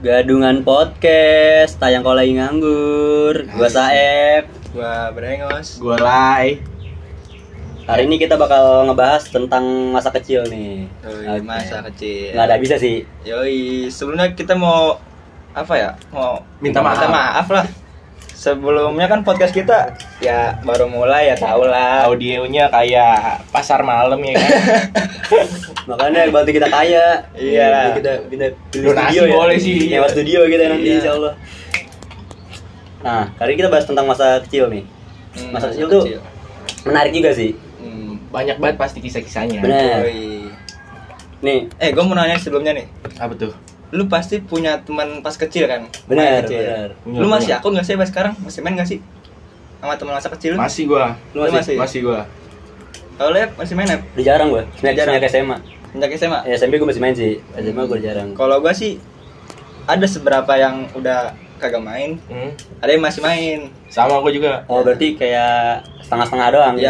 Gadungan Podcast, tayang kalau lagi nganggur. Gua Saeb. Gua Brengos. Gua Lai. Hari ini kita bakal ngebahas tentang masa kecil nih. Yoi, Oke. masa kecil. Nggak ada bisa sih. Yoi, sebelumnya kita mau apa ya? Mau Minta maaf. Minta maaf lah. Sebelumnya kan podcast kita ya baru mulai ya tau lah. Audionya kayak pasar malam ya kan. Makanya bantu kita kaya. Iya. Kita pindah pilih Donasi studio ya. boleh sih. Nyewa studio kita nanti Iya. insya Allah. Nah, kali ini kita bahas tentang masa kecil nih. Hmm, Masa kecil tuh menarik juga sih. Hmm. Banyak banget pasti kisah-kisahnya. Bener. Yoi. Nih, Eh, gua mau nanya sebelumnya nih. Apa tuh? Lu pasti punya teman pas kecil kan? Main kecil. bener. Lu masih akun gak sih sampai sekarang? Masih main gak sih? Sama teman masa kecil lu? Masih gua. lu Lu masih, masih? Masih gua. Kalau lu Ep, masih main Ep? udah jarang gua. Sejak Jarang. sejak SMA. Sejak SMA? Ya, SMP gua masih main sih. SMA gua jarang. Kalau gua sih ada seberapa yang udah kagak main, Hmm. ada yang masih main. Sama gua juga. Oh, berarti kayak setengah-setengah doang gitu.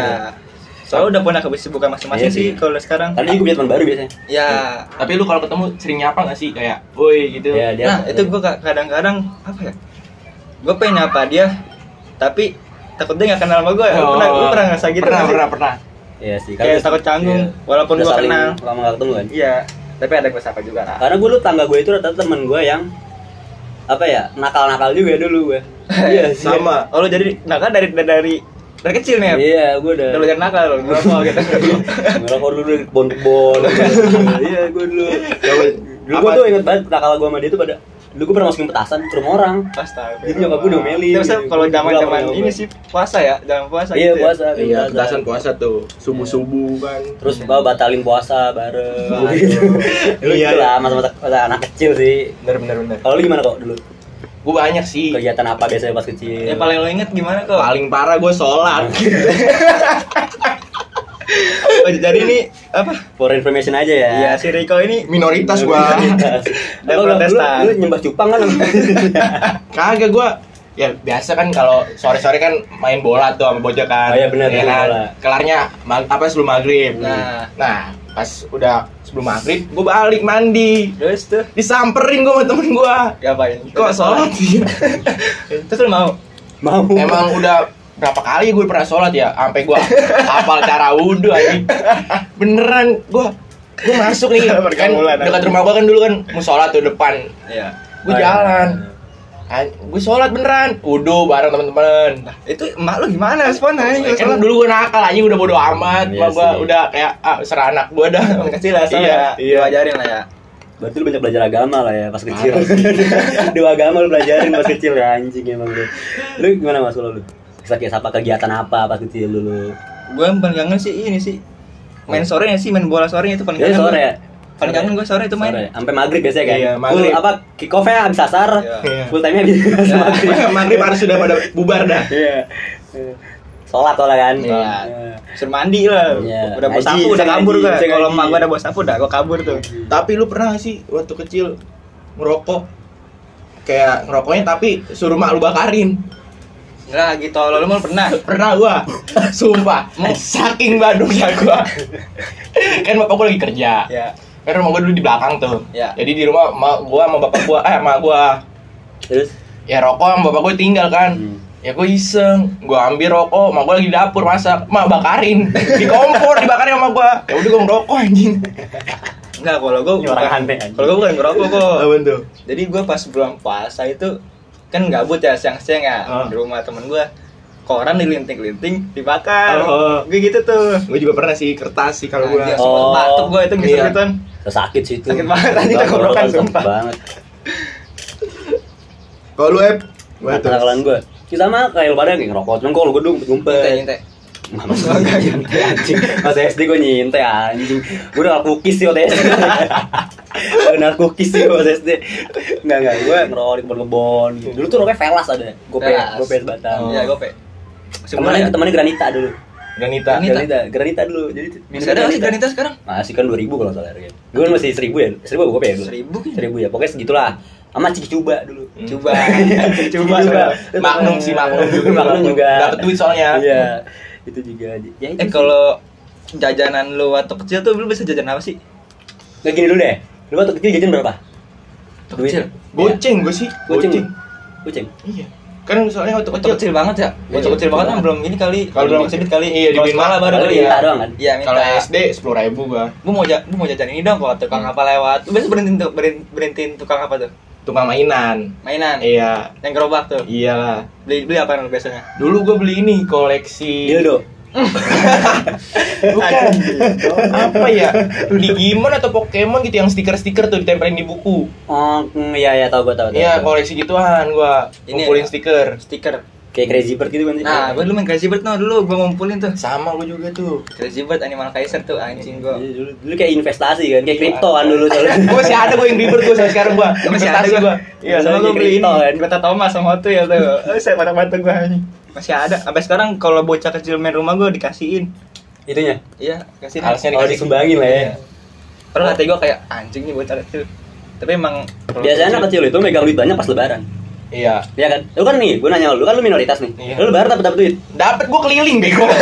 Ya. Soalnya udah punya kesibukan masing-masing Iya sih sih. kalau sekarang. Tadi gue punya teman baru biasanya. Ya. Tapi lu kalau ketemu sering nyapa gak sih kayak, "Woi" gitu. Ya, dia Nah, itu gua ka- kadang-kadang apa ya? Gue pengen nyapa dia, tapi takut dia gak kenal sama gue. Oh. Pernah, gue pernah ngerasa gitu. Pernah, nggak sih? pernah, pernah. Iya sih. Kayak udah- takut canggung, iya. walaupun saling kenal. Lama gak ketemu kan. Iya. Tapi ada gue sapa juga. lah. Karena gue lu tangga gue itu rata-rata temen gue yang apa ya nakal-nakal juga dulu gue. Iya sih. Sama. Oh, lu jadi nakal dari dari dari kecil nih ya? Iya, gue udah. Udah belajar nakal lu, ngerokok gitu. Ngerokok dulu dari kebon-kebon. Iya, gue dulu. Dulu gue tuh inget banget nakal gue sama dia tuh pada dulu gue pernah masukin petasan ke rumah orang. Astaga. Jadi nyokap gue diomelin Terus gitu. kalau nggak pernah ini sih puasa ya, zaman puasa Iya, gitu. ya? puasa. Iya, petasan. puasa tuh. Subuh-subuh kan. Terus bawa batalin puasa bareng. Gitu. Iya, iya. lah masa-masa masa anak kecil sih. Bener, bener, bener. Kalau lu gimana kok dulu? Gua banyak sih. Kegiatan apa biasanya pas kecil? Yang paling lo inget gimana kok? Paling parah gua sholat. Oh, jadi ini apa? For information aja ya. Iya, si Riko ini Minoritas gua. Dan lu, Protestan. lu nyembah cupang kan? Kagak gua ya biasa kan kalau sore-sore kan main bola tuh sama bocah kan. Oh iya, benar, Ya kan? bola. Kelarnya mag- apa sebelum maghrib. Nah. Nah, pas udah sebelum maghrib gua balik mandi. terus tuh Disamperin gua sama temen gua. ngapain? Kok sholat sih? Terus lu mau? Mau. Emang udah berapa kali gue pernah sholat ya sampai gua hafal cara wudhu aja beneran gua gua masuk nih kan dekat rumah gua kan dulu kan mau sholat tuh depan Iya. gue jalan gue sholat beneran wudhu bareng teman-teman Itu emak lu gimana responnya? Ini kan dulu gue nakal aja udah bodo amat Iya Mak gua udah kayak ah serah anak gue dah kecil lah, iya ya. iya Diajarin lah ya. Berarti lu banyak belajar agama lah ya pas kecil. Dua agama lu pelajarin pas kecil ya anjing emang lu. Lu gimana Mas kalau lu? Kisah-kisah apa kegiatan apa pas kecil dulu? Gue yang paling kangen sih ini sih. Main sore ya sih, main bola sore itu paling Ya kangen. sore gua. ya. Paling kangen gue sore itu main. Sore. Sampai maghrib biasanya kan? Iya, Full maghrib. apa kick off-nya habis asar, Iya. full time-nya habis Ya. maghrib. maghrib harus sudah pada bubar dah Iya. Sholat soalnya kan? Iya. Iya. Suruh mandi lah. Iya. Udah bos sapu, udah kabur saya Kalau emak gua udah bos sapu, udah gua kabur tuh. tapi lu pernah sih waktu kecil ngerokok kayak ngerokoknya tapi suruh mak lu bakarin Enggak gitu, lo mau pernah? pernah gua sumpah saking badungnya gua kan bapak gua lagi kerja Ya. Kan rumah gua dulu di belakang tuh Ya. jadi di rumah mak gua sama bapak gua eh mak gua Terus? ya rokok sama bapak gua tinggal kan Hmm. ya gua iseng gua ambil rokok mak gua lagi di dapur masak mak bakarin di kompor dibakarin sama gua ya udah gua ngerokok anjing Enggak, kalau aneh, anjing. Kalau gua bukan ngerokok kok. tuh Jadi gua pas bulan puasa itu kan gabut ya siang-siang ya Ah. di rumah temen gua. Koran dilinting-linting, dibakar. Oh. Gue gitu tuh. gua juga pernah sih kertas sih kalau gua Anjir, Oh. batuk gua itu Iya. gitu-gituan. Sakit sih itu. Sakit banget, Sakit tenggorokan, sakit sumpah. banget. kalau lu ep Nah, kenakalan gue kita sama kayak lu pada kayak ngerokok cuman kalau gue dulu ngumpet Nyintai-nyintai. Mama gue nyintai anjing Pas SD gue nyintai anjing Gue udah cookies sih waktu SD Udah cookies sih waktu SD Enggak enggak gue ngerokok di kebon-kebon gitu. Dulu tuh rokoknya velas ada Gope. Gope batang Oh. Iya, gope. Temennya temennya granita dulu Granita Granita. Granita Granita dulu Jadi Masih ada nggak sih granita sekarang? Masih kan 2000 kalau nggak salah harganya Gue kan masih 1000 ya 1000 apa gope ya dulu Seribu kan? 1000 ya pokoknya segitulah sama Ciki Cuba dulu Hmm. Coba. Coba Coba. Magnum sih, Magnum juga. Magnum juga Dapet duit soalnya. Iya Itu juga ya, itu Eh kalau jajanan lu waktu kecil tuh lu bisa jajan apa sih? Nggak gini dulu deh Lu waktu kecil jajan berapa? Duit. kecil. Goceng gue sih, Goceng. goceng. Goceng. Iya. Kan soalnya waktu Waktu kecil kecil banget ya. Waktu Iya, kecil banget kan belum ini kali. Kalau belum- sedikit kali. iya, di sekolah Bima. baru kali ya. doang kan? Iya, minta. kalau SD sepuluh ribu gua. Gue mau gua mau jajan ini dong kalau tukang apa lewat. Lu biasa berhentiin tuh berhentiin, berhentiin tukang apa tuh? Tukang mainan. Mainan. Iya. Yang gerobak tuh. Iya. Beli beli apa biasanya? Dulu gue beli ini koleksi Dildo. Bukan. Apa ya? Digimon atau Pokemon gitu yang stiker-stiker tuh ditempelin di buku. Oh, mm, iya iya tahu gua tahu. tahu, Iya, koleksi gituan gua. Ini Ngumpulin ya? stiker. Stiker. Kayak Crazy Bird gitu kan sih. Nah, gue dulu main Crazy Bird no dulu gue ngumpulin tuh. Sama gua juga tuh. Crazy Bird Animal Kaiser tuh anjing gue. Iya, dulu, dulu kayak investasi kan, kayak kripto kan dulu soalnya. Gua masih ada gua yang ribet gua sampai sekarang gua. Masih ada Investasi gua. Iya, sama gue kayak beli ini. kripto, kan. Kota Thomas sama tuh ya tuh. Eh, saya pada bantu gue anjing. Masih ada. Sampai sekarang kalau bocah kecil main rumah gue dikasihin. Itunya. Iya, kasihin. Alasnya Oh, dikasih. disumbangin lah ya. Iya. Padahal hati gue kayak anjing nih bocah kecil. Tapi emang Biasanya anak kecil itu megang duit banyak pas lebaran. Iya. Iya kan? Lu kan nih, gue nanya lu, kan lu minoritas nih. Iya. Lu lebaran dapat dapat duit. Dapat gua keliling bego.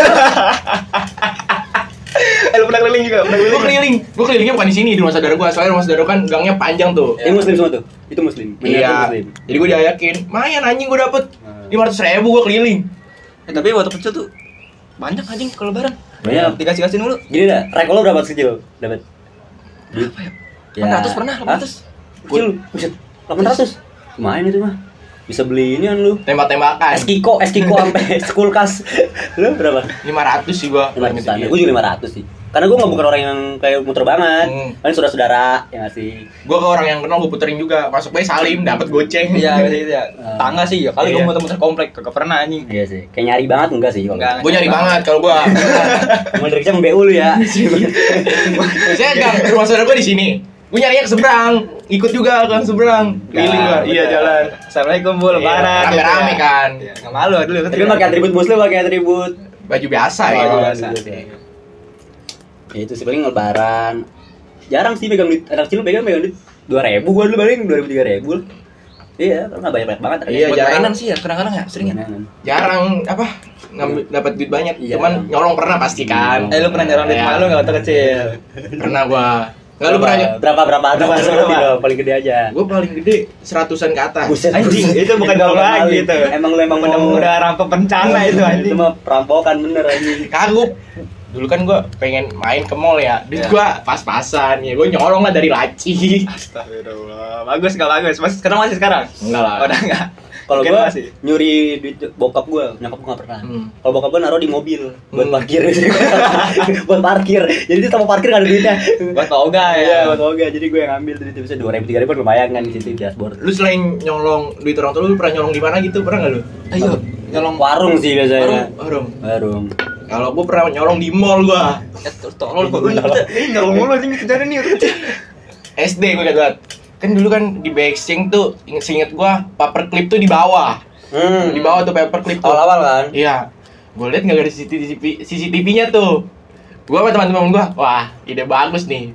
Eh, lu pernah keliling juga, pernah Gua keliling. keliling. Gua kelilingnya bukan di sini di rumah saudara gua. Soalnya rumah saudara kan gangnya panjang tuh. Ini muslim semua tuh. Itu muslim. Iya. muslim. Jadi gua diayakin, "Mayan anjing gua dapet. Lima ratus ribu gua keliling." Eh, tapi waktu kecil tuh banyak anjing kalau lebaran. Banyak. Dikasih kasih mulu. Gini dah, rek lo berapa kecil? Dapat. Duit. Apa ya? 800 pernah, 800. Kecil, buset. 800. Lumayan itu mah. Bisa beli ini kan lu. Tembak-tembakan. Es Kiko, es Kiko sampai kulkas. Lu berapa? 500 sih gua. 500 Gue juga 500 sih. Karena gue gak bukan orang yang kayak muter banget. Hmm. Kan saudara-saudara yang ngasih. Gua ke orang yang kenal gua puterin juga. Masuk bayi salim, dapat goceng. Iya, gitu ya. Tangga sih ya. Kali Iya. gue muter-muter komplek kagak pernah anjing. Iya sih. Kayak nyari banget enggak sih kalau. Enggak. Gua nyari banget kalau dari kecil BU lu ya. Saya gang rumah saudara gua di sini. Gua nyarinya ke seberang, ikut juga ke seberang. Keliling gua. Iya jalan. Assalamualaikum bu lebaran. Iya, rame-rame gitu ya. kan. Iya, Nggak malu dulu. Tapi kan pakai atribut muslim pakai atribut. Baju biasa ya. baju biasa. Ya itu sih paling lebaran. Jarang sih pegang duit. Anak kecil pegang pegang duit dua ribu gua dulu paling dua ribu tiga ribu. Iya, karena banyak banyak banget. Iya, jarang. mainan sih ya kadang-kadang ya sering ya. Jarang apa? ngambil dapat duit banyak. Iya. Cuman nyolong pernah pasti kan. Eh lu pernah nyolong duit Iya. malu nggak waktu kecil? Pernah gua. Enggak lu pernah berapa berapa berapa Berapa, paling gede aja. Gua paling gede seratusan ke atas. Buset, Anjing, itu bukan nyolong lagi itu. Emang lu emang Udah mau udah rampok bencana itu anjing. Itu mah perampokan bener anjing. Kagum. Dulu kan gua pengen main ke mall ya. Duit Iya. gua pas-pasan ya. Gua nyolong lah dari laci. Astagfirullah. Bagus nggak bagus? Masih sekarang masih sekarang? Enggak lah. Udah enggak. Kalau masih. nyuri duit bokap gua, nyokap gua gak pernah. Hmm. Kalau bokap gua naruh di mobil buat Hmm. parkir. buat parkir. Jadi dia sama parkir gak ada duitnya. Buat toga Iya, ya. buat oga. Jadi gue yang ambil duit bisa dua ribu tiga ribu lumayan kan di situ di dashboard. Lu selain nyolong duit orang tua lu pernah nyolong di mana gitu? Pernah enggak lu? Ayo, nyolong warung sih biasanya. Warung. Warung. Kalau gua pernah nyolong di mall gua. Eh, tolol lu nyolong. Ini nyolong mulu anjing kejadian nih. SD gue banget. Kan dulu kan di Exchange tuh inget inget gua paperclip tuh di bawah. Hmm. Di bawah tuh paperclip tuh. Awal-awal kan. Iya. Gue liat nggak ada CCTV CCTV-nya tuh. Gua sama teman-teman gua, wah ide bagus nih.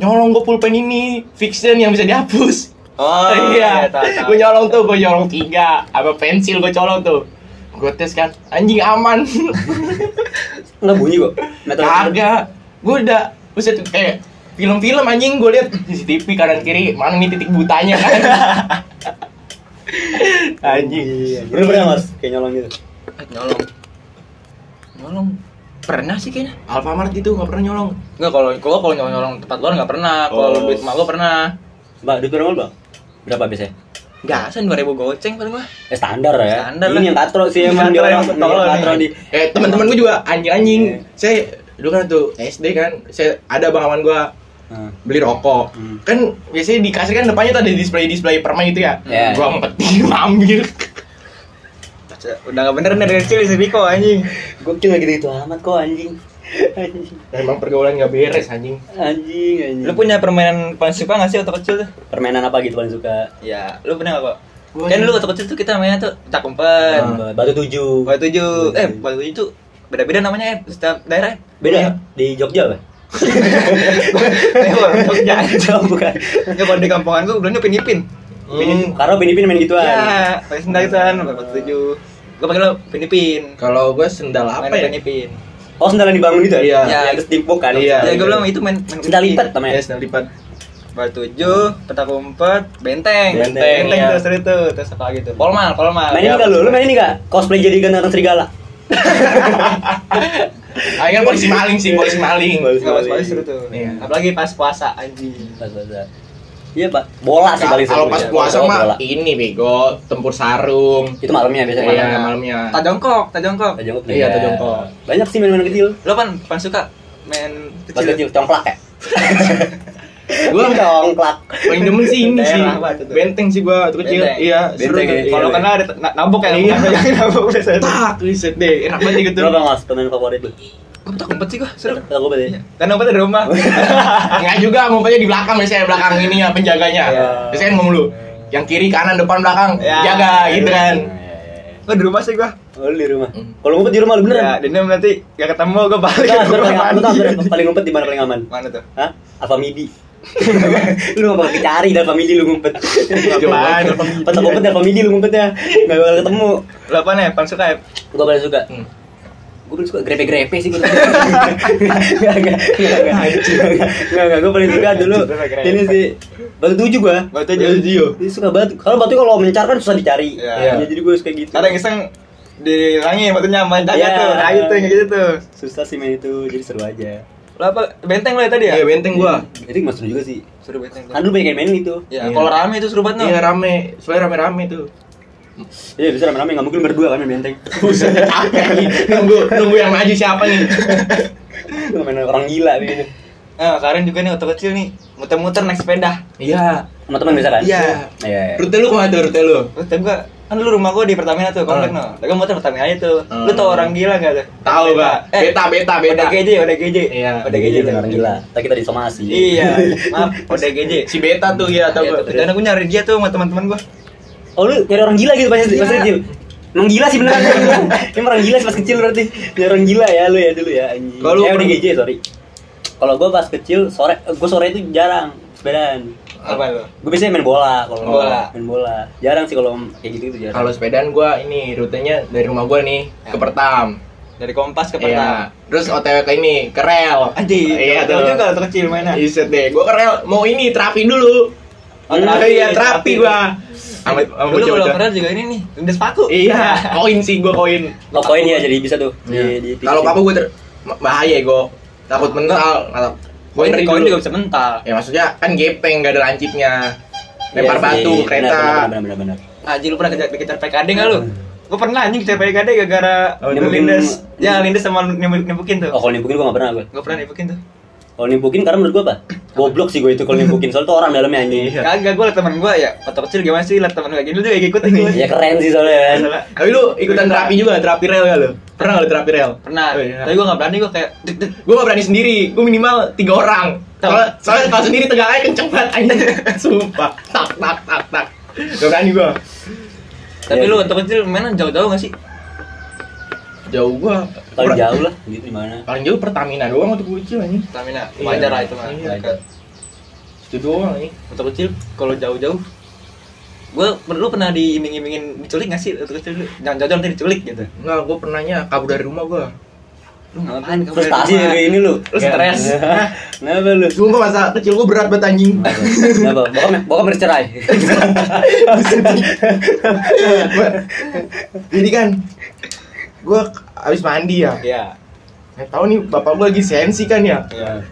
Nyolong gue pulpen ini fiction yang bisa dihapus. Oh, iya. tahu. Gue nyolong tuh, gue nyolong tiga. Apa pensil gue colong tuh. Gue tes kan, anjing aman. Enggak bunyi kok. Kagak. Gue udah, buset eh film-film anjing gue liat CCTV kanan kiri mana nih titik butanya kan. anjing. Bener pernah mas kayak nyolong gitu. Eh, nyolong. Nyolong. Pernah sih kayaknya. Alfamart itu nggak pernah nyolong. Enggak kalau gua kalau nyolong nyolong tempat luar enggak pernah. Kalau Oh. duit emak gua pernah. Mbak, duit berapa bang? Berapa biasanya? Gasan 2000 goceng paling mah. Eh standar ya. Standar Ini lah. yang katro sih emang dia orang tolol katro nih. Eh teman-teman gue juga anjing-anjing. Iya. Saya dulu kan tuh SD kan, saya ada bang aman gue Hmm. beli rokok. Hmm. Kan biasanya di kasir kan depannya tuh ada display display permen itu ya. Iya. Gua ngumpetin ambil. Udah enggak bener nih dari kecil si Riko anjing. Gokil lagi gitu amat kok anjing. Anjing. Emang pergaulan nggak beres anjing. Anjing, anjing. Lu punya permainan paling suka nggak sih waktu kecil tuh? permainan apa gitu paling suka? Ya, lu pernah nggak kok? Gua Kan dulu waktu kecil tuh kita mainnya tuh tak umpet. Ah, Batu tujuh. Batu tujuh, eh batu tujuh tuh beda-beda namanya ya setiap daerah. Beda di Jogja apa? Eh, orang Jogja. Bukan. Ya kalau di kampungan gua bilangnya pinipin. Pinipin, karena pinipin main gituan. Ya, pakai sendal gituan, batu tujuh. Gua panggil lo pinipin. Kalau gue sendal apa ya? pinipin. Oh, sendal yang dibangun gitu ya? Iya. Ya, terus timpuk kan. Iya. Ya gua bilang itu main main Sendal lipat namanya. Ya sendal lipat. Batu tujuh, petak umpet, benteng. Benteng, benteng iya. tuh seru tuh. Terus apa lagi tuh? Polmal, polmal. Main ini Ya, nggak lu? Lu main ini nggak? Cosplay jadi ganteng serigala. Ah, kan polisi maling sih, polisi maling. Polisi Nggak pas seru tuh. Iya. Apalagi pas puasa anjing. Pas-pasan. Iya pak, bola sih paling seru. Kalau pas ya. puasa Bola, mah bola. ini bego, tempur sarung. itu malamnya biasanya. Iya, malam. malamnya. Tajongkok, tajongkok. Tajongkok Iya, tajongkok. Banyak sih main-main kecil. Lo pan pan suka main Pas kecil. kecil congklak ya. Gua congklak. paling demen sih ini sih. Apa tuh? Benteng sih gua waktu kecil. Iya, seru Benteng tuh. ya? Kalau Iya, kena ada na- nabok ya, Iya. nabok biasa. tak, riset deh. Enak banget gitu. Lu apa mas pemain favorit lu? Gue petak umpet sih gua, seru. Aku berarti. Kan umpet di rumah. Enggak juga, ngumpetnya di belakang biasanya belakang ininya penjaganya. Iya. Biasanya ngomong lu. Yang kiri, kanan, depan, belakang. Iya. Jaga gitu kan. Gue di rumah sih gua. Oh di rumah. Hmm. Kalau ngumpet di rumah lu Ya, beneran? Dinem nanti gak ketemu gue balik. Enggak, ke paling rumah sebenarnya paling ngumpet di mana paling aman? Mana tuh? Hah? Alfa Midi. Lu gak bakal dicari dalam family lu ngumpet. Apaan? Pas ngumpet dalam family lu ngumpetnya. Gak bakal ketemu. Lo apa nih? Pan suka ya? Gua paling suka. Hmm. Gue paling suka grepe-grepe sih gue. Enggak, enggak, enggak, enggak, enggak, gue paling suka dulu. Ini sih batu tujuh gua. Batu tujuh. Dia suka batu. Kalau batu kalau mencar kan susah dicari. Iya. Ya, jadi gue suka gitu. Ada yang iseng di langit batunya main Iya. tuh, yang kayak gitu tuh. Susah sih main itu, jadi seru aja. Lo apa? Benteng lo ya tadi ya? Iya, benteng gua. Itu mas seru juga sih. Seru benteng. Kan dulu banyak yang main itu. Ya, Iya. kalau rame itu seru banget Iya rame, soalnya rame-rame tuh. Iya bisa rame-rame nggak mungkin berdua kan main benteng. Buset, capek nih. Nunggu nunggu yang maju siapa nih? Lu main orang gila gitu. Nah, kemarin juga nih waktu kecil nih muter-muter naik sepeda. Iya. Sama teman bisa kan? Iya. Iya. Rute lu ke mana tuh rute lu? Tapi gua kan dulu rumah gua di Pertamina tuh, komplek Hmm. no. Tapi gua muter Pertamina aja tuh. Lu Hmm. tau orang gila gak tuh? Tahu gak? Beta, beta, beta. ODGJ, ODGJ. Iya. ODGJ tuh. orang gila. Tapi kita disomasi. Iya, maaf, ODGJ. Si beta tuh ya tahu Iya, gua. Dan aku nyari dia tuh sama teman-teman gua. Oh lu nyari orang gila gitu pas Iya. pas kecil. Emang gila sih beneran. Emang orang gila sih pas kecil berarti. Nyari orang gila ya lu ya dulu ya anjing. Kalau lu eh, pernah- ODGJ sorry. Kalau gua pas kecil sore gua sore itu jarang sepedaan. Apa lu? Gue biasanya main bola kalau Bola. main bola. Jarang sih kalau kayak gitu gitu jarang. Kalau sepedaan gua ini rutenya dari rumah gua nih ke Pertam. Dari Kompas ke Iya. Pertam. Terus OTW ke ini, ke rel. Anjing, Iya tahu tuh. juga waktu kecil mainnya. Iset deh, gua ke rel mau ini terapi dulu. Oh, terapi, iya, terapi terapi. gua. Sama Dulu kalau pernah juga ini nih, lindas paku. Iya, koin sih gua koin. Lo poin ya jadi bisa tuh. Iya. Di, di, Kalau paku gua ter bahaya gua. Takut mental. Koin ngeri koin juga bisa mental. Ya maksudnya kan gepeng gak ada lancipnya. Iya Lempar batu, sih, kereta. Benar benar benar benar. Anjing lu pernah kejar dikejar PKD enggak lu? Gue pernah anjing kejar PKD gara-gara Oh, lindas. Ya, lindas sama nimbuk- nimbukin tuh. Oh kalau nimbukin gue gak pernah gue. Gue pernah nimbukin tuh. Kalau nimbukin karena menurut gue apa? Goblok sih gue itu kalau nimbukin soalnya tuh orang dalamnya anjing. Iya. Kagak gue liat temen gue ya, waktu kecil gimana sih liat temen gue gini lu juga ikut ikut. Ya keren sih soalnya kan. Tapi lu ikutan terapi juga, terapi rel ya lu? Pernah gak lu terapi rel? Pernah. Oh, iya. Tapi gue gak berani gue kayak. Gue gak berani sendiri, gue minimal tiga orang Soalnya, soalnya kalau sendiri tegaknya kenceng banget anjing Sumpah, tak tak tak tak Gak berani gue Tapi Iya. lu waktu kecil mainan jauh-jauh gak sih? Jauh gue Paling jauh lah gitu di mana? Paling jauh Pertamina doang untuk kecil anjing Stamina, Iya. wajar lah itu mah. Iya. Wajar. Itu doang anjing Waktu kecil kalau jauh-jauh gue lu pernah diiming-imingin diculik gak sih waktu kecil? Jangan jauh-jauh nanti diculik gitu. Enggak, gue pernahnya kabur dari rumah gue Lu ngapain kamu Frustasi ya kayak ini lu. Lu stres. Kenapa lu? Sumpah masa kecil gue berat banget anjing Kenapa? Bokap bokap bercerai. Jadi kan Gue abis mandi ya Iya. Nggak tahu nih bapak gue lagi sensi kan ya Iya.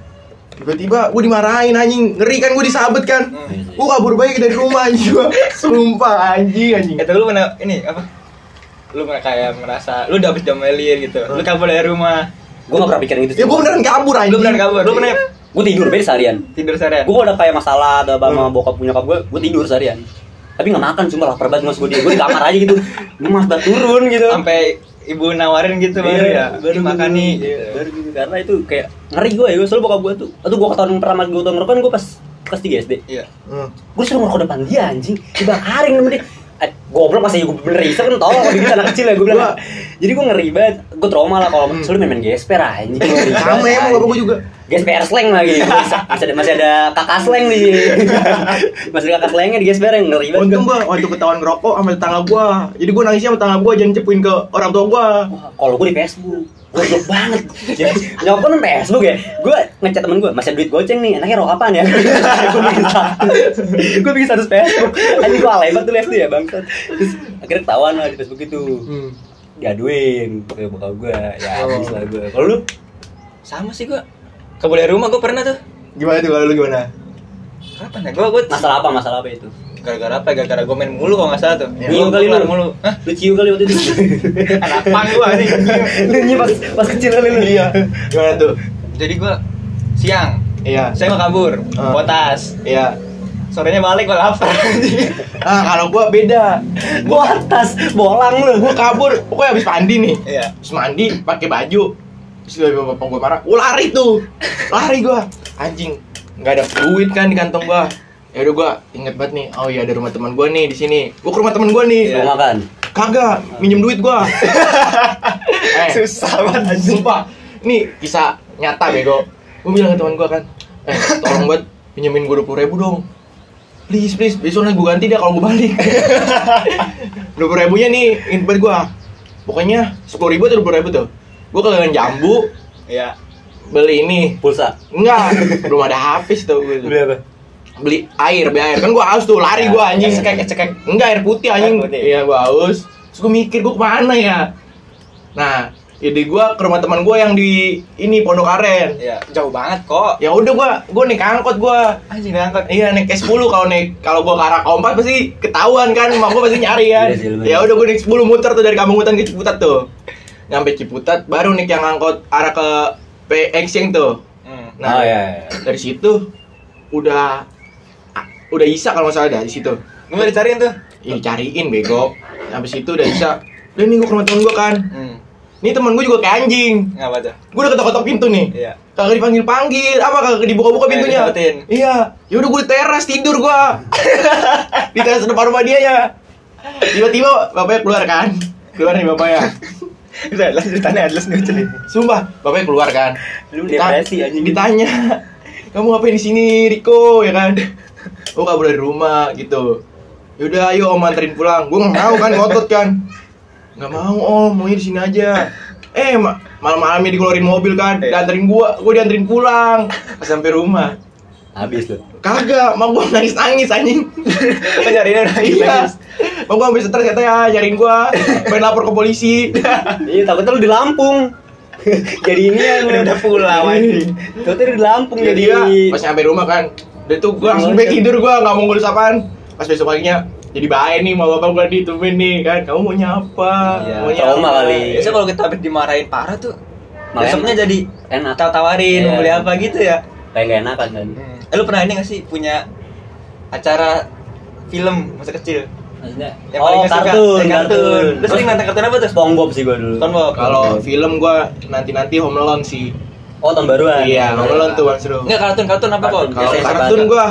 Tiba-tiba gue dimarahin anjing Ngeri kan gue disabet kan Hmm. Gue kabur baik dari rumah anjing gua. Sumpah anjing anjing Itu lu pernah ini apa? Lu kayak merasa lu udah habis jomelin gitu. Lu kabur dari rumah. Gue gak pernah pikirin gitu Ya gue beneran kabur anjing Lu beneran kabur. Lu pernah Gue tidur beda seharian. tidur seharian. Gue udah kayak masalah ada sama bokap punya nyokap gue, gue tidur seharian. Tapi gak makan, cuma lapar banget mas gue di, gue di kamar aja gitu. Gue mas turun gitu. sampai ibu nawarin gitu baru ya. baru makan nih. Iya, gitu. baru gitu. Karena itu kayak ngeri gue ya, gue soalnya bokap gue tuh. Atau gue ketahuan pertama gue ngerokok kan gue pas kelas 3 SD. Iya. Hmm. Gue suruh ngerokok depan dia anjing, dibakarin sama dia. Eh, goblok masih gue bener iseng kan tau kalau gitu anak kecil ya gue bilang. Jadi gue ngeri banget, gue trauma lah kalau soalnya main-main gesper anjing. ngeri Sama emang bapak gue juga Gesper slang lagi. Masih ada, masih ada kakak slang di. masih ada kakak slangnya di gesper yang ngeri banget. Untung gua waktu ketahuan ngerokok sama tetangga gua. Jadi gua nangisnya sama tetangga gua jangan cepuin ke orang tua gua. Wah, Kalau gue di Facebook. Goblok banget. Jadi nyokap kan Facebook ya. Gue ngechat temen gue, masih duit goceng nih. Enaknya rokok apaan ya? gue status. gue bikin status Facebook. Anjing gue alay banget tuh ya bangsat. Terus akhirnya ketahuan lah di Facebook itu. Hmm. Diaduin ke bokap gue. Ya habis lah gue. Kalau lu Sama sih gua. Kabur dari rumah gua pernah tuh. Gimana tuh kalau lu gimana? Kapan ya? Gua gua masalah apa? Masalah apa itu? gara-gara apa? Gara-gara gua main mulu kalau nggak salah tuh. Nyium Gua kali lu. mulu. Hah? Lu cium kali waktu itu. Anak pang gua nih. lu pas, pas kecil kali lu. Iya. Gimana tuh? Jadi gua siang Iya. saya mau kabur, Ah. bawa tas. Iya. Sorenya balik gua lapar. Ah, kalau gua beda. Gua atas bolang lu. Gua kabur, pokoknya habis mandi nih. Iya. Terus mandi pakai baju. Terus gue bapak gua marah, "Gua lari tuh." Lari gua. Anjing. Nggak ada duit kan di kantong gua. Ya udah gua inget banget nih. Oh iya ada rumah teman gua nih di sini. Gua ke rumah teman gua nih. Mau makan. Kagak, minjem duit gua. eh, Susah banget. Sumpah, nih kisah nyata bego. Gue bilang ke teman gue kan, eh tolong buat pinjemin gue dua ribu dong. Please, please, besok gue ganti deh kalau gue balik. Dua ribunya nih, buat gue. Pokoknya sepuluh ribu atau dua ribu tuh. Gue kalian jambu, Iya. beli ini. Pulsa. Enggak, belum ada habis tuh gue. Beli apa? Beli air, beli air. Kan gue haus tuh, lari gue anjing. Cekek, cekek. Enggak, air putih anjing. Iya, gue haus. Terus gue mikir gue ke mana ya? Nah, ide gue ke rumah teman gue yang di ini Pondok Aren. Iya, jauh banget kok. Ya udah gue, gue naik angkot gue. Anjing diangkut. Iya naik S10 kalau naik kalau gue ke arah kompas pasti ketahuan kan, mak gue pasti nyari kan. Iya ya udah gue naik 10 muter tuh dari Kampung Hutan ke Ciputat tuh. Nyampe Ciputat baru naik yang angkot arah ke P Exing tuh. Hmm. Nah, oh iya. iya. dari situ udah ah, udah Isa kalau nggak salah dah di situ. Gua dicariin tuh. Ya cariin bego. Habis itu udah Isa. Udah nih gue ke rumah temen gue kan. Hmm. Nih temen gue juga kayak anjing. Ngapa tuh? Gue udah ketok-ketok pintu nih. Iya. Kagak dipanggil panggil, apa kagak dibuka-buka Kayak pintunya? disautin. Iya. Ya udah gue di teras tidur gua. di teras depan rumah dia ya. Tiba-tiba bapaknya keluar kan. Keluar nih bapaknya. Udah, jelas ceritanya jelas nih cerita. Sumpah, bapaknya keluar kan. Lu depresi anjing. Ditanya, "Kamu ngapain di sini, Riko?" ya kan. Oh, kabur dari rumah gitu. Yaudah, ayo om anterin pulang. Gue mau kan ngotot kan. Nggak mau om, maunya di sini aja. Eh, ma- malam-malamnya dikeluarin mobil kan, Iya. dianterin gua, gua dianterin pulang Pas sampai rumah. Habis lu. Kagak, mak gua nangis nangis anjing. Nyariin udah iya. Mak gua ambil stres katanya nyariin gua, pengen lapor ke polisi. Iya, takutnya lu di Lampung. jadi ini yang Udah pulang anjing. Takutnya di Lampung Jadi jadi. ya, pas nyampe rumah kan, udah tuh gua langsung baik tidur gua nggak mau ngurus apaan. Pas besok paginya, jadi baik nih mau bapak gua ditungguin nih kan, kamu mau nyapa, Iya, mau trauma kali. Biasanya kalau kita habis dimarahin parah tuh Makanya besoknya jadi enak. tawarin Iya. mau beli apa gitu ya. Kayak gak enakan kan. Eh, lu pernah ini gak sih punya acara film masa kecil? Maksudnya, Yang paling oh, suka? kartun, Eh, kartun. Lu sering nonton kartun apa tuh? SpongeBob sih gua dulu. SpongeBob. Kalau film gua nanti-nanti Home Alone sih. Oh, tahun baruan. Iya, Home Alone tuh Bang Seru. Enggak kartun-kartun apa kok? Kartun. Kalau kartun gua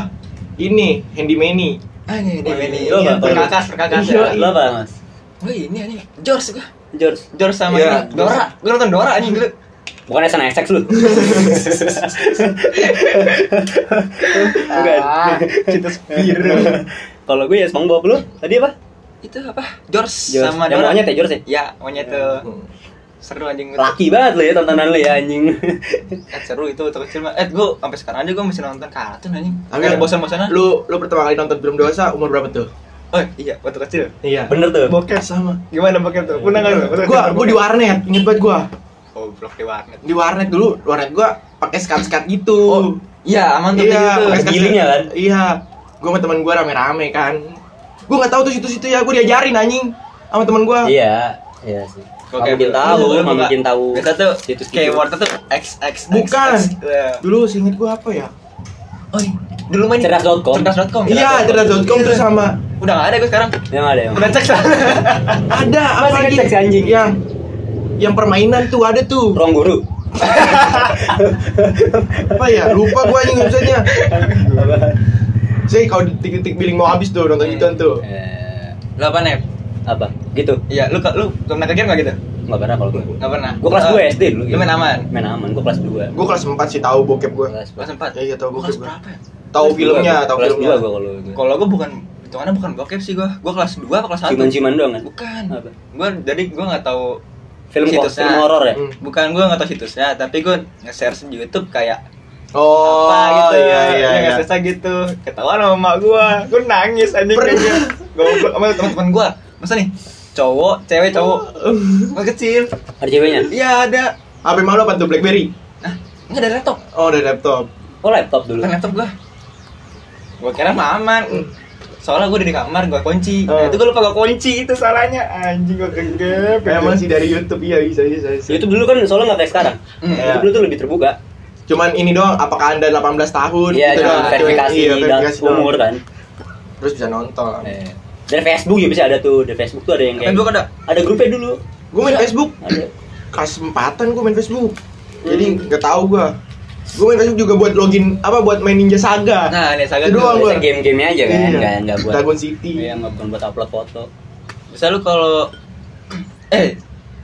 ini Handy Manny. Ah, ini ini ini. Perkakas, perkakas Iya, ya. Lu apa, Mas? Wah, ini ini George gua. George. George sama Iya, ini Dora. Gua nonton Dora anjing dulu. Bukan SNSX lu. Bukan. Ah, Cinta biru. Kalau gue ya SpongeBob lu. Tadi apa? Itu apa? George, George. sama Yang Dora. monyet ya, George ya? Iya, monyet tuh. Seru anjing. Laki banget lu ya tontonan lu ya anjing. Eh, seru itu waktu kecil mah. Eh, gua sampai sekarang aja gua masih nonton kartun anjing. Tapi Kayak bosan-bosanan. Lu lu pertama kali nonton film dewasa umur berapa tuh? Oh, iya, waktu kecil. Iya. Bener tuh. Bokep sama. Gimana bokep tuh? Pernah enggak lu? Gua gua di warnet, inget banget gua. Oh, blok di warnet. Di warnet dulu, warnet gua pakai skat-skat gitu. Oh, iya, aman tuh iya, gitu. Gilingnya kan? Iya. Gua sama teman gua rame-rame kan. Gua nggak tahu tuh situ-situ ya, gua diajarin anjing sama teman gua. Iya, iya sih. Kok Kamu bikin tahu, buka- bikin tahu. Kita tuh situs keyword tuh XX Bukan. Iya. Dulu seinget gua apa ya? Oh, iya. dulu main Cerdas.com. Cerdas.com. Iya, cerdas.com tuh sama Udah enggak ada gue sekarang. Yang ada yang. Udah cek sana. ada apa lagi? si anjing. Yang yang permainan tuh ada tuh. Ruang guru. Apa ya? Lupa gua anjing websitenya. Saya kalau detik-detik billing mau habis tuh nonton gituan tuh. Eh, Lu apa, Nep? Apa? Gitu. Iya, lu lu pernah ke game enggak gitu? Enggak pernah kalau gue. Enggak pernah. Gue kelas Eh, 2 SD dulu. Lu main aman. Main aman. Gue kelas 2. Gua kelas 4 sih tahu bokep gua. Kelas Kelas 4. Ya iya tahu Kelas bokep berapa ya? Tahu filmnya, tahu kelas filmnya. 2 gue kalau gue. Kalau gue bukan hitungannya bukan bokep sih gue. Gue kelas 2 apa kelas 1? Ciuman-ciuman doang kan? Bukan. Apa? Gue jadi gue nggak tahu Film situsnya. film horor ya? Hmm. Bukan gue nggak tahu situsnya, tapi gue nge-share di YouTube kayak Oh, apa gitu iya iya ya, iya. nge-share gitu. Ketahuan sama emak gue, gue nangis anjing Pernah. kayaknya. Goblok sama teman-teman gue. Masa nih? Cowok, cewek, cowok. Masih kecil. Ada ceweknya? Iya ada. HP malu apa tuh BlackBerry? Nah, nggak ada laptop. Oh, ada laptop. Oh laptop dulu. Bukan laptop gue. Gue kira mah aman. Soalnya gue di kamar, gue kunci. Oh. Nah, itu gue lupa gue kunci itu salahnya. Anjing gue kegep. Emang sih dari YouTube iya bisa bisa. bisa. YouTube dulu kan soalnya nggak kayak sekarang. Hmm. YouTube dulu tuh lebih terbuka. Cuman ini doang, apakah anda 18 tahun? Iya, Gitu verifikasi, Iya, dan verifikasi umur kan. Terus bisa nonton. Eh. Dari Facebook juga bisa ada tuh. Dari Facebook tuh ada yang kayak Facebook ada. ada grupnya dulu. Gue main Facebook, Ada. kelas empatan gue main Facebook. Jadi nggak tahu gue. Gue main Facebook juga buat login apa buat main Ninja Saga. Nah, ini saga Itu doang gua. Biasa game-gamenya aja kan, Iya. nggak nggak buat. Dragon City. Iya, nggak bukan buat upload foto. Bisa lu kalau eh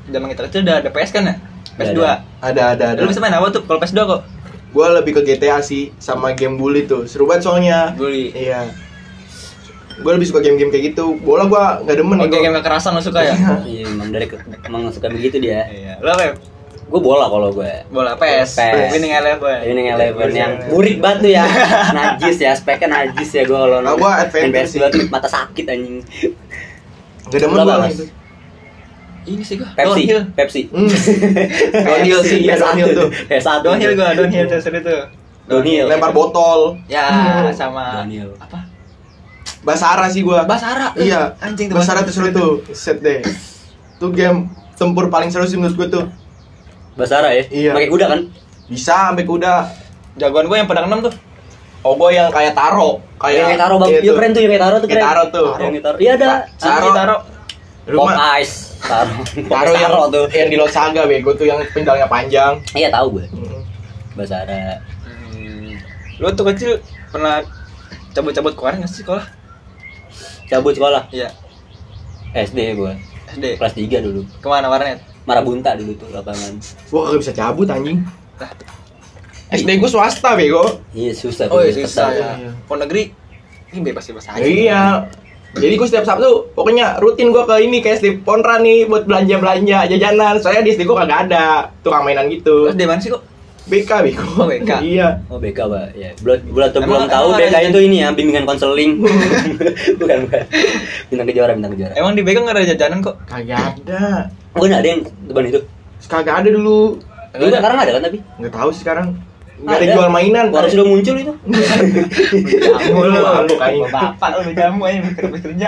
zaman kita kecil udah ada PS kan ya? PS2. Udah Ada ada ada. Lu bisa main apa tuh kalau PS2 kok? Gue lebih ke GTA sih sama game bully tuh. Seru banget soalnya. Bully. Iya. Gue lebih suka game-game kayak gitu. Bola gue nggak demen. Oke, gua. game kekerasan lu suka ya? Iya, emang dari emang suka begitu dia. Iya. Lu apa? ya? Gue bola kalau gue. Bola PS. PS. Winning Eleven. Winning Eleven yang murid banget tuh ya, najis ya, speknya najis ya gue kalau Nah, adventure PS2 tuh mata sakit anjing. Nggak demen gue. Mas? Ini sih gua. Pepsi, Downhill. Pepsi. Downhill sih, iya downhill tuh. PS1. Downhill gua, downhill tuh seru tuh. Downhill. Lempar botol. Ya, Hmm. sama Downhill. apa? Basara sih gua. Basara. Iya. Anjing tuh Basara tuh seru tuh. Set deh. Tuh game tempur paling seru sih menurut gua tuh. Basara ya? Iya. Pakai kuda kan? Bisa sampai kuda. Jagoan gua yang pedang 6 tuh. Oh gua yang kayak taro. Kayak yang kayak taro bang, iya iya keren tuh yang kayak taro tuh Kayak keren. taro tuh. Yang taro. Iya ada. Taro. Taro. Lu Pop mah Ice. Taro. taro yang Taro tuh. yang di Lot Saga bego tuh yang pendalnya panjang. Iya tahu gue. Hmm. Basara. Hmm. Lu tuh kecil pernah cabut-cabut keluar nggak sih sekolah? Cabut sekolah. Iya. SD gue. SD. Kelas 3 dulu. Ke mana warnet? Marabunta dulu tuh lapangan. Gua kagak bisa cabut anjing. SD gua swasta bego. Iya susah Oh iya susah ya. Pondok negeri ini bebas-bebas aja. Iya. Jadi gue setiap Sabtu pokoknya rutin gue ke ini ke SD Ponra nih buat belanja belanja jajanan. Soalnya di SD gue kagak ada tukang mainan gitu. Terus di mana sih kok? BK bego. Oh, BK. iya. Oh BK pak, ya. Belum belum Emang- belum tahu emang BK ada- itu ini ya bimbingan konseling. bukan bukan. Bintang kejora bintang kejora. Emang di BK nggak ada jajanan kok? Kagak ada. Oh nggak ada yang depan itu. Kagak ada dulu. Dulu sekarang ada kan tapi. Nggak tahu sih sekarang. Nggak ada Ada. jual mainan. Baru sudah muncul itu. Jamu lu, kayaknya. bapak lu jamu aja bekerja bekerja.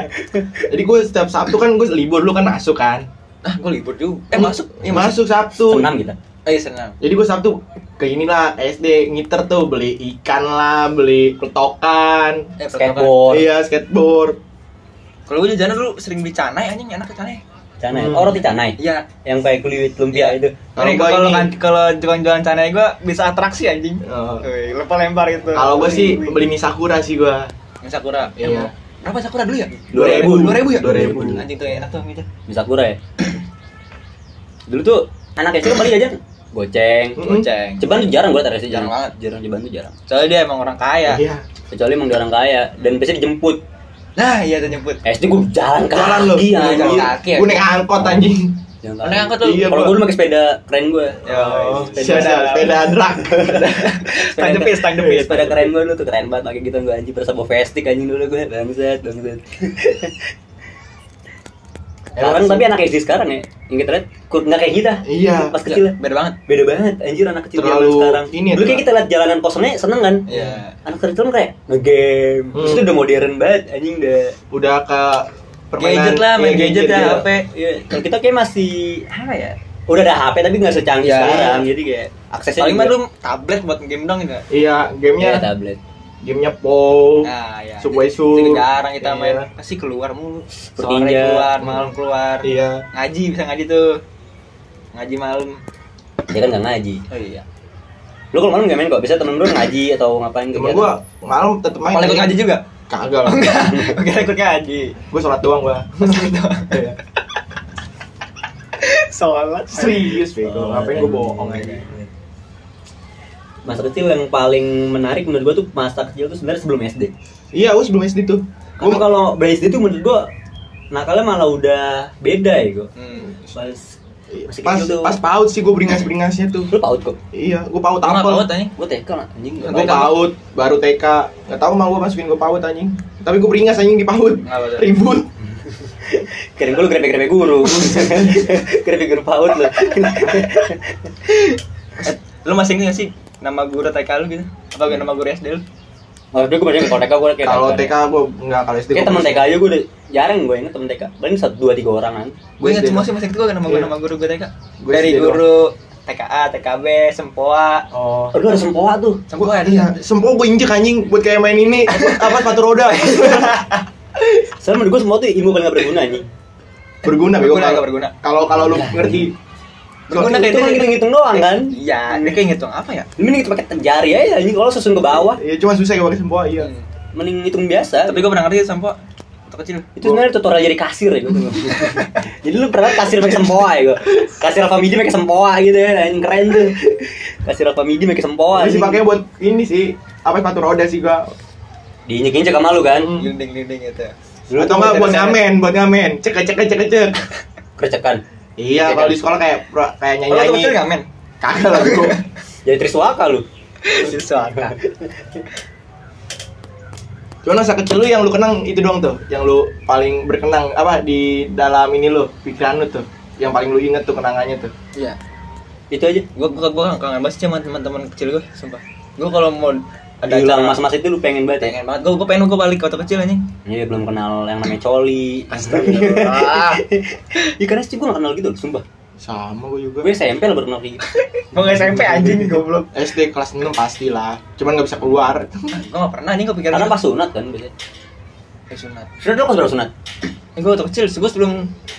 Jadi gue setiap Sabtu kan gue libur dulu kan masuk kan. Ah, gue libur juga. Eh masuk? Iya masuk Sabtu. Senam kita. Oh iya senang. Jadi gue Sabtu ke inilah SD ngiter tuh beli ikan lah, beli petokan, Eh, Skateboard. iya skateboard. Kalau gue jajanan dulu sering beli canai anjing enak canai. Canai. Hmm. Oh roti canai. Iya. Yang kayak kulit lumpia Iya. itu. Kalau kalau ini- kan kalau jualan-jualan canai gue bisa atraksi anjing. Oh. Lempar-lempar itu. Kalau gue sih beli mie sakura sih gue. Ini Sakura. Iya. Berapa Sakura dulu ya? Dua ribu. Dua ribu ya? Dua ribu. Anjing tuh enak tuh gitu. Bisa kura ya. Dulu tuh anak SD kan paling jajan goceng. Hmm. Goceng. Ceban tuh jarang gue taruh sih Jarang banget. Jarang ceban tuh jarang. Soalnya dia emang orang kaya. Iya. Kecuali emang dia orang kaya dan biasanya dijemput. Nah, iya tuh nyebut. SD gue jalan kaki. Jalan lu. anjing. Iya, jalan kaki ya. Gue naik angkot anjing. Lu naik angkot lu? Iya, Kalau gua. gue dulu pakai sepeda keren gue. Ya, Oh, sepeda. sepeda sepeda drag. Stang jepit, stang jepit. Sepeda keren gue dulu tuh keren banget pakai gitu gue anjing berasa bawa vestik anjing dulu gue bangsat bangsat. Sekarang tapi anak SD sekarang ya, yang kita lihat kur- nggak kayak kita. Iya. Pas kecil ya. Beda banget. Beda banget, anjir anak kecil zaman Terlalu sekarang. ini ya, Dulu kayak kita lihat jalanan kosongnya seneng kan. Iya. Anak kecil kayak ngegame. Terus Hmm. itu udah modern banget, anjing udah. Udah ke permainan Gadget lah, main iya, gadget ya, iya. HP. Iya, kalau kita kayak masih apa ya? Udah ada HP tapi nggak secanggih Iya. sekarang, jadi kayak aksesnya Paling mah lu tablet buat game dong gitu. Iya, Iya, gamenya tablet. Gamenya POW. Nah, ya. Subway Itu Sub. jarang kita Iya. main. Pasti keluar mulu. Sore keluar, malam keluar. Iya. Ngaji bisa ngaji tuh. Ngaji malam. Dia kan nggak ngaji. Oh iya. Lu kalau malam nggak main kok, bisa temen lu ngaji atau ngapain Temen gua malam tetep main. Kalau ikut ngaji juga? Kagak lah. Enggak. Enggak ikut ngaji. Gua sholat doang gua. Iya. Sholat. Serius bego. Oh, Ngapain gua bohong iya. aja. Masa kecil yang paling menarik menurut gua tuh masa kecil tuh sebenarnya sebelum SD. Iya, gua sebelum SD tuh. Karena Gua kalau SD tuh menurut gua nakalnya malah udah beda ya gua. Hmm. Pas Masih pas tuh. pas paut sih gue beringas beringasnya tuh Lu paut kok? iya gue paut apel paut anjing. Gue TK lah, anjing gue paut baru TK nggak tahu mau gue masukin gue paut anjing tapi gue beringas anjing di paut ribut Kirain gue lu grepe-grepe guru Grepe guru paut lu lu masih ingat sih nama guru TK lu gitu? Apa nama guru SD lu? Oh, gue masih kalau TK gue kayak kalau TK gue nggak kalau SD Kayak masih- TK aja gue udah jarang gue inget temen TK Paling satu, dua, tiga orang kan Gue ingat SD. semua sih masih itu gue nama gue Iya. nama guru gue TK. Gue Dari guru TKA, TKB, Sempoa. oh Oh, lu ada sempoa tuh Sempoa ada. iya sempo gue injek anjing buat kayak main ini apa sepatu roda Soalnya menurut gue semua tuh ilmu paling gak berguna anjing berguna bego Berguna, kalau berguna. kalau kalau lu ngerti Berguna Itu kayak kan ngitung-ngitung doang kan? Iya, dia kayak ngitung apa ya? Mending itu pakai jari aja anjing kalau susun ke bawah. Iya cuma susah ya pakai sempo iya. Mending hitung biasa. Tapi gue pernah ngerti Sempoa. Waktu kecil. itu sebenarnya tutorial jadi kasir ya gue jadi lu pernah kasir pakai sempoa ya gue kasir Alfa Midi pakai sempoa gitu ya anjing keren tuh. Kasir Alfa Midi pakai sempoa Ini sih pakai buat ini sih apa sepatu roda sih gua. Diinjek-injek sama lu kan? Glinding-glinding gitu. Lu atau enggak buat ngamen buat ngamen. Cek cek cek cek cek kerecekan iya kalau di sekolah kayak kayak nyanyi Kalau nyanyi ngamen. kagak lah bego jadi Triswaka lu Suara. Cuma masa kecil lu yang lu kenang itu doang tuh, yang lu paling berkenang apa di dalam ini lu, pikiran lu tuh, yang paling lu inget tuh kenangannya tuh. Iya. itu aja Gue gue gue kangen banget sama teman-teman kecil gue, sumpah. Gue kalau mau ada diulang acara- masa-masa itu lu pengen banget ya pengen banget. Gue gue pengen gue balik ke waktu kecil anjing. Iya belum kenal yang namanya coli Ah, Iya karena sih gue gak kenal gitu loh, sumpah Sama gue juga. Gue SMP lah baru kenal kayak gitu gue nggak SMP anjing goblok. SD kelas 6 pasti lah, cuman nggak bisa keluar. Gue nggak pernah anjing kepikiran. Karena gitu. pas sunat kan biasanya Eh, sunat. Sunat lu kelas berapa sunat? Eh, gue waktu kecil, gue sebelum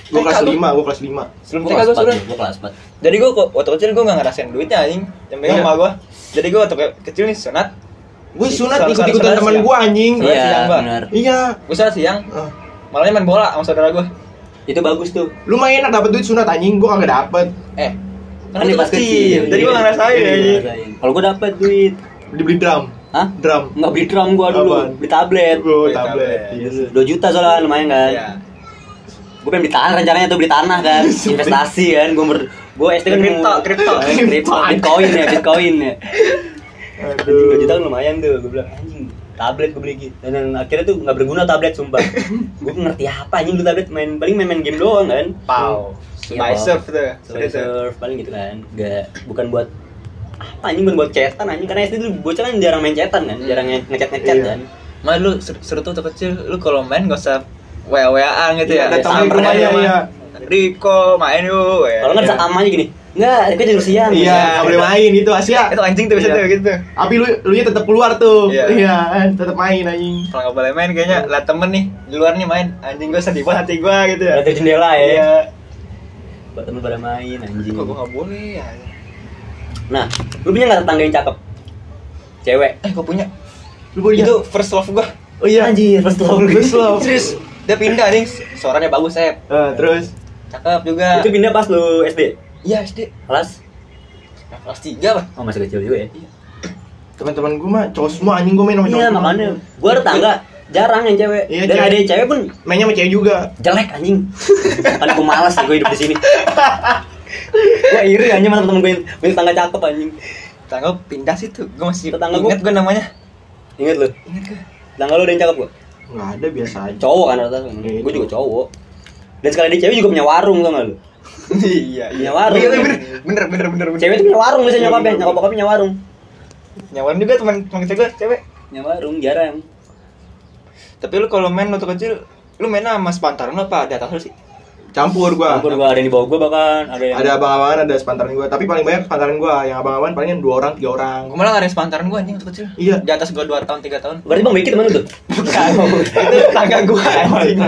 Gue kelas TK gua. 5, gue kelas 5. Sebelum gue kelas gua 4 sunat. Gue kelas 4 Jadi gue waktu kecil gue nggak ngerasain duitnya anjing. Yang pegang Iya. sama gue. Jadi gue waktu ke- kecil nih sunat. Gue sunat ikut-ikutan sunat teman gue anjing. Iya siang, Iya. Gue sunat siang. Ah. Malahnya main bola sama saudara gue. Itu bagus tuh Lu main enak dapet duit sunat anjing, gue kagak dapet. Eh, kan Kan itu dia pas kecil. kecil. Jadi gue nggak ngerasain. Kalau gue dapet duit Dibeli drum. Hah? Drum. Nggak beli drum gue dulu Apaan? Beli tablet Gue Beli tablet. tablet. Iya sih. 2 juta soalnya lumayan kan Iya. Gue pengen beli tanah rencananya tuh beli tanah kan Investasi kan Gue ber... Gue SD kan Kripto, kripto. Kripto Bitcoin ya Bitcoin ya Anjing 2 Aduh. juta kan lumayan tuh Gue bilang anjing tablet gue beli gitu Dan yang akhirnya tuh nggak berguna tablet sumpah Gue ngerti apa anjing lu tablet main Paling main-main game doang kan Pau. Iya, By Pau. surf tuh. Tuh. surf paling gitu kan Gak Bukan buat apa anjing bukan buat chatan anjing karena SD dulu bocah kan jarang main chatan kan jarang ngechat ngechat Iya. kan Mah lu seru, tuh kecil. Lu kalau main gak usah wa-waan gitu Iya, ya. datang ke rumahnya, aja, iya. Riko main yuk. ya. kalau nggak bisa amanya gini nggak gue tidur siang Iya, nggak boleh main itu Asia. Itu anjing tuh bisa Iya. tuh gitu. Tapi lu lu nya tetap keluar tuh. Iya. Iya, kan tetap main anjing. Kalau nggak boleh main kayaknya lah temen nih di luar nih main anjing gue sedih banget hati gue gitu ya. dari jendela ya Iya. buat temen pada main anjing Kok gue nggak boleh ya? nah lu punya nggak tetangga yang cakep cewek Eh gue punya. Lu punya? Itu first love gue. Oh iya. anjir first love First love. Serius. Dia pindah anjing. Suaranya bagus Sep. Eh, terus Cakep juga. itu pindah pas lu SD Iya SD. kelas Nah, kelas 3 pak. oh masih kecil juga ya teman-teman gue mah cowok semua anjing gue main sama cowok iya makanya gua ada tangga jarang yang cewek Iya, dan cewek. ada yang cewek pun Mainnya sama cewek juga. jelek anjing kan gue malas gue hidup di sini gue iri anjing sama temen gue punya tetangga cakep anjing Tetangga pindah situ. Gue masih Tetangga gua- inget gue namanya. inget lu Ingat gue. tetangga lu ada yang cakep gua Enggak ada biasa aja. cowok kan rata-rata Iya, gue juga cowok. cowok dan sekali dia cewek juga punya warung tau gak lu iya Punya warung. Iya, bener, bener bener bener bener. cewek tuh punya warung biasanya nyokapnya nyokap bokapnya punya warung Nyawan juga teman teman kecil gue cewek. punya warung jarang Tapi lu kalau main waktu kecil, lu main sama sepantaran apa di atas lu sih? Campur gua. campur gua ada yang di bawah gua bahkan ada yang Ada abang-abangan, ada sepantaran gua. Tapi paling banyak sepantaran gua. Yang abang-abangan palingan dua orang, tiga orang. Gue malah gak ada yang sepantaran gue anjing waktu kecil. Iya. Di atas gue 2 tahun 3 tahun. berarti bang Beki temen lu tuh Bukan. itu tetangga gue anjing.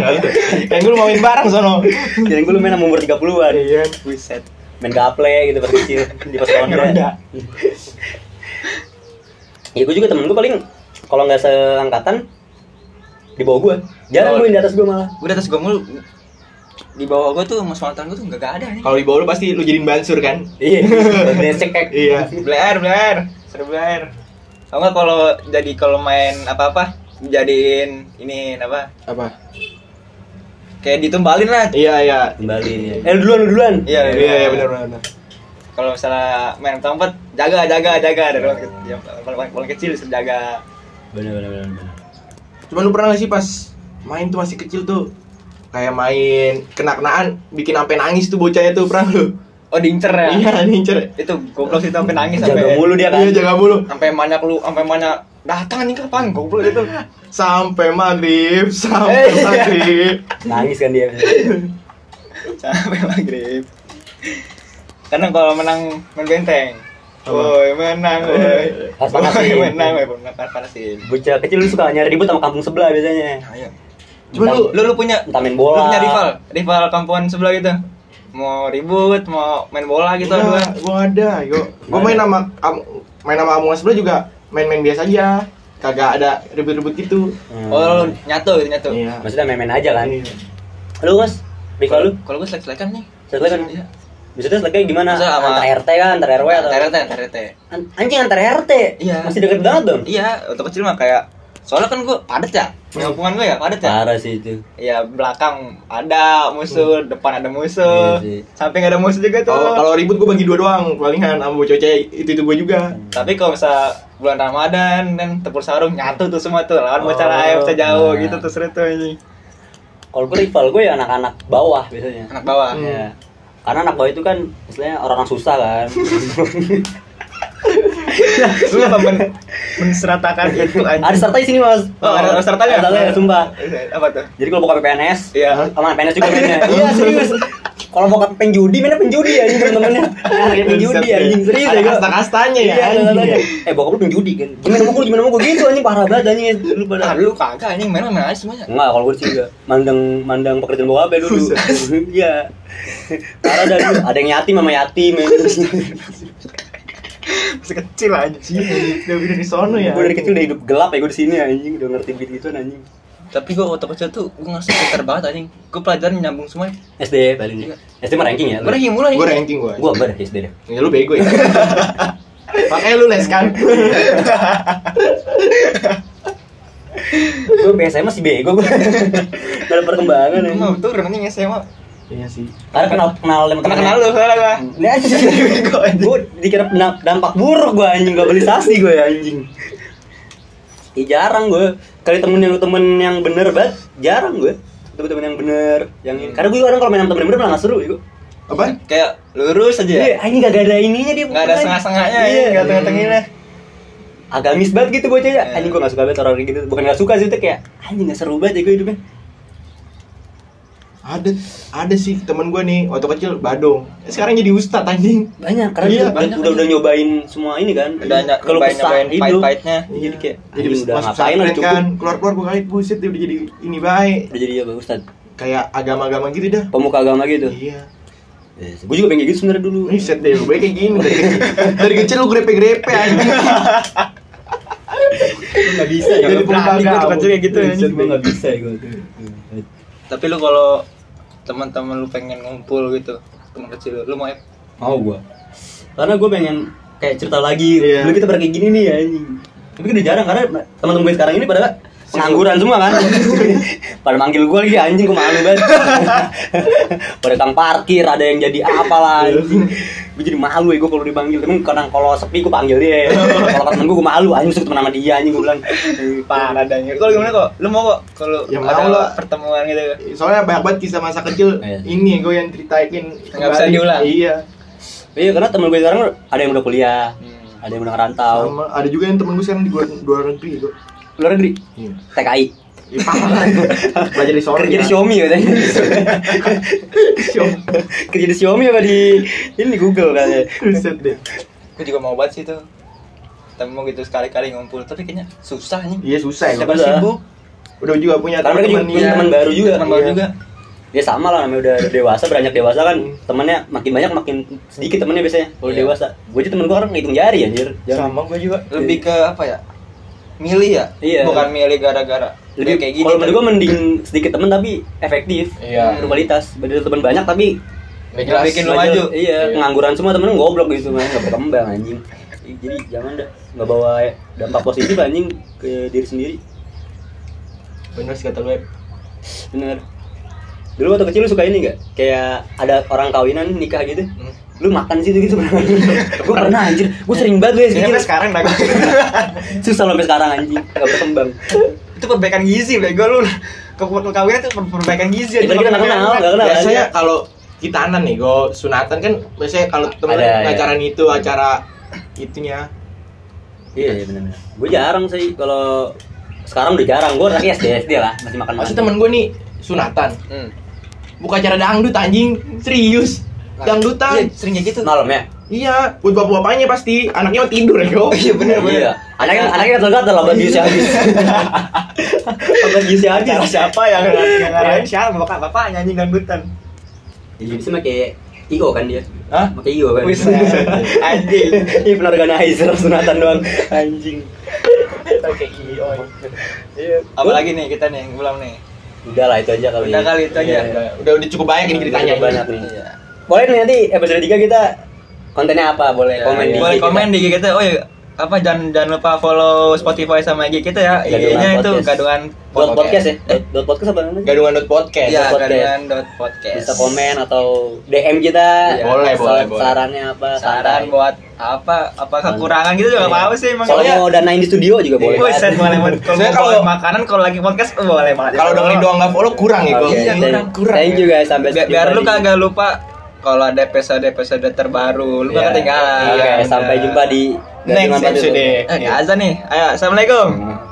Yang gue main bareng sono. yang gue lu main sama umur 30-an Iya. Buset. main gaple gitu pas kecil di pos ronda ya gue juga temen gue paling kalau nggak seangkatan di bawah gue jarang yang di atas gue malah Gue di atas gue mulu. Di bawah gue tuh sama sepantaran gue tuh gak, ada nih. Kalau di bawah lu pasti lu jadiin bansur kan? iya cekek Iya. Blair, Blair, seru Blair. Tau nggak kalau jadi kalau main apa-apa jadiin ini apa? Apa? kayak ditumbalin lah Iya iya. kembali ya. eh lu duluan lu duluan iya Iya iya benar benar. kalau misalnya main tempat jaga jaga jaga dari yang paling, kecil disuruh jaga bener bener bener, bener. Cuman lu pernah gak sih pas main tuh masih kecil tuh kayak main kena-kenaan bikin sampai nangis tuh bocahnya tuh pernah lu? oh diincer ya Iya, nincer. itu goblok sih sampai nangis jaga sampai mulu dia kan Iya, jaga mulu. sampai banyak lu sampai banyak datang nih kapan goblok itu Sampai maghrib, sampai Eh, iya. maghrib. nangis kan dia sampai maghrib karena kalau menang main benteng? Woi menang woi Pas panasin. Woi, menang woi menang panasin bocah kecil lu suka nyari ribut sama kampung sebelah biasanya ayo Entah- lu lu lu punya entah main lu bola punya rival rival kampungan sebelah gitu mau ribut mau main bola gitu Enggak, dua gua ada, yo. Gua main sama am- main sama Amungan sebelah juga main-main biasa aja. Kagak ada ribut-ribut gitu. Hmm. oh lu nyatu gitu nyatu Iya. maksudnya main-main aja kan Iya. lu mas rival lu kalau gue selek selekan nih Selek kan? Iya. Maksudnya seleknya gimana? Maksudnya sama- Antar RT kan, antar RW atau? TRT TRT An- Anjing antar RT? Iya. Masih deket banget dong? iya waktu kecil mah kayak soalnya kan gue padet ya kampungan gue ya? Padet ya? Parah sih itu. Ya belakang ada musuh depan ada musuh Iya samping ada musuh juga tuh. Kalau kalau ribut gua bagi dua doang, palingan sama bocah cewek itu itu gua juga. tapi kalau misal bulan Ramadan dan tempur sarung nyatu tuh semua tuh lawan bocah Oh, lain bocah jauh nah. gitu tuh seru tuh ini. Kalau gue rival gue ya anak-anak bawah biasanya. Anak bawah. Hmm. Ya. Karena anak bawah itu kan istilahnya orang-orang susah kan lu apa men menseratakan itu Ada aja sertai sini mas. Oh ada ada sertanya Ada sertanya, sumpah. Apa tuh? Jadi kalau bokap PNS Iya. Sama PNS juga mainnya. Iya serius. Kalau bokap penjudi mainnya penjudi ya temen-temennya. Anaknya penjudi anjing serius Ada ya kasta-kastanya ya, Iya ada anjing. kastanya. Eh bokap lu penjudi kan. Gimana mau gue gimana mau gue gitu anjing parah banget anjing. Lu pada ah lu kagak anjing main main aja semuanya. Enggak, kalau gue sih juga. Mandang mandang pekerjaan bokap ya dulu. Iya. Karena ada ada yang yatim sama yatim. Ya. masih kecil anjing Udah udah di sono ya. gue dari kecil udah hidup gelap ya gue di sini anjing, udah ngerti begitu anjing. tapi gue waktu kecil tuh gue ngerasa pintar banget anjing gue pelajaran nyambung semuanya SD paling. SD mah ranking ya. gue ranking mulai Gua ranking gua. Gue ber SD deh. Ya lu bego ya. Makanya lu les kan. Gue biasanya masih bego gue. Ada perkembangan gue mau turun anjing SMA Iya sih. Karena kenal kenal sama kenal kenal lu soalnya gue Ini aja. Gue dikira damp- dampak buruk gue anjing, globalisasi gue ya anjing. Ih jarang gue. Kali temen yang temen yang bener banget, jarang gue. Temen-temen yang bener, yang ini. Karena gue orang kalau main sama temen bener malah gak seru ya gue. Apa? kayak lurus aja ya Iya, anjing gak ada ininya dia. nggak ada setengah-setengahnya Iya. ya nggak tengah-tengahnya Agamis banget gitu bocah ya. Iya. Anjing gue gak suka banget orang kayak gitu. Bukan gak suka sih itu kayak anjing gak seru banget ya gue hidupnya. Ada ada sih temen gua nih waktu kecil Badung. Sekarang jadi ustad anjing. Banyak karena Iya, dia udah, banyak udah, udah nyobain semua ini kan. udah ny- kalau nyobain pahit-pahitnya Jadi kayak Jadi udah masuk ngapain udah pesantren cukup. kan, keluar-keluar gua kali buset dia udah jadi ini baik. Udah jadi apa Ustad? Kayak agama-agama gitu dah. Pemuka agama gitu. Iya. Gue juga pengen kayak gitu sebenarnya dulu. Buset deh, gue kayak gini dari kecil. Dari kecil lu grepe-grepe anjing. Gue gak bisa ya, Jadi tuh kecil kayak gitu ya, gue gak bisa ya gue tapi lu kalau teman-teman lu pengen ngumpul gitu teman kecil lu, lu mau ya Mau gue. Karena gue pengen kayak cerita lagi. Iya. Dulu kita pernah kayak gini nih ya anjing. Tapi kan udah jarang karena teman-teman gue sekarang ini pada pengangguran semua kan. pada manggil gue lagi anjing gue malu banget. pada kang parkir ada yang jadi apalah anjing. Gue jadi malu ya gue kalau dipanggil. Tapi kadang kalau sepi gue panggil dia. kalau ke temen gue gue malu anjing suka temen sama dia anjing gue bilang. parah dan kalau gimana kok lu mau kok kalau Ya, ada lah. pertemuan gitu Soalnya banyak banget kisah masa kecil Iya. ini gue yang ceritain Nggak bisa diulang. Iya. Iya karena temen gue sekarang ada yang udah kuliah, Hmm. ada yang udah ngerantau, Sama ada juga yang temen gue sekarang di luar, luar negeri gue. Luar negeri, Iya. TKI, Ya, parah. Belajar di Solo. kerja di ya. Xiaomi katanya. kerja di Xiaomi apa di ini Google katanya. Buset deh. gue juga mau banget sih tuh temu gitu sekali-kali ngumpul tapi kayaknya susah nih Iya susah ya. siapa Susah. sibuk Udah juga punya Karena mereka juga punya iya. teman baru juga. teman baru Iya. juga Ya sama lah namanya udah dewasa, beranjak dewasa kan temennya makin banyak makin sedikit temennya biasanya kalau Iya. dewasa. Gue aja temen gue orang ngitung jari anjir. Sama gue juga. lebih ke apa ya milih ya Iya. bukan milih gara-gara Lebih kayak gini Kalau menurut gue tapi mending sedikit temen tapi efektif. Iya. Berkualitas. Daripada temen banyak tapi Nggak Nggak bikin lu maju. Iya, Iya. pengangguran semua temen goblok gitu man, nggak berkembang anjing. Jadi jangan dah nggak bawa dampak positif anjing ke diri sendiri. Bener sih kata lu. Bener. Dulu waktu kecil lu suka ini gak? Kayak ada orang kawinan nikah gitu. Hmm. Lu makan situ gitu pernah? gue pernah anjir. Gue sering banget gue Kayaknya sampai sekarang dah Susah loh sampai sekarang anjing. Gak berkembang. itu perbaikan gizi bego lu kawinan itu per- perbaikan gizi Ya, kita nggak kenal, nggak kenal. biasanya kalau kitanan nih go sunatan kan biasanya kalau temen acara itu acara itunya Iya iya benar-benar. Gue jarang sih kalau sekarang udah jarang. Gue lagi SD SD lah masih makan. masih temen gue nih sunatan hmm. buka acara dangdut anjing serius dangdutan sering kayak gitu malam ya. iya buat bapak-bapaknya pasti anaknya mau tidur ya iya bener bener Iya. Anaknya anaknya gatel-gatel lah bagi habis. Bagi habis. acara siapa yang yang ngarahin siapa bapak bapak nyanyi dangdutan Jadi bisa pakai IO kan dia. Hah? Pakai IO kan. Wis, anjing. Ini penorganizer sunatan doang. Anjing. oke iyo apalagi nih kita nih yang belum nih Udah lah itu aja kali. Udah kali itu aja. Iya. udah, udah cukup banyak ini ceritanya banyak nih. Boleh nih nanti episode 3 kita kontennya apa? Boleh Ya, komen di boleh IG komen kita. di IG kita oh iya apa jangan jangan lupa follow Spotify sama IG kita ya IG-nya itu Podcast. gadungan Dot podcast ya? Dot, dot podcast apa namanya? gadungan dot podcast Podcast. gadungan dot podcast. Bisa komen atau DM kita. Iya. Boleh, boleh, boleh. Sarannya apa? saran santai. buat apa apa kekurangan gitu juga Iya. apa sih emang Kalau mau danain di studio juga boleh. Boleh banget. Kalau kalau- makanan kalau lagi podcast boleh banget. kalau dengerin doang nggak follow kurang ya kurang, kurang. Thank you guys sampai biar, lu kagak lupa kalau ada episode-episode terbaru lu Iya. gak ketinggalan. Oke, sampai jumpa di next episode Eh, azan nih. Ayo, assalamualaikum. Hmm.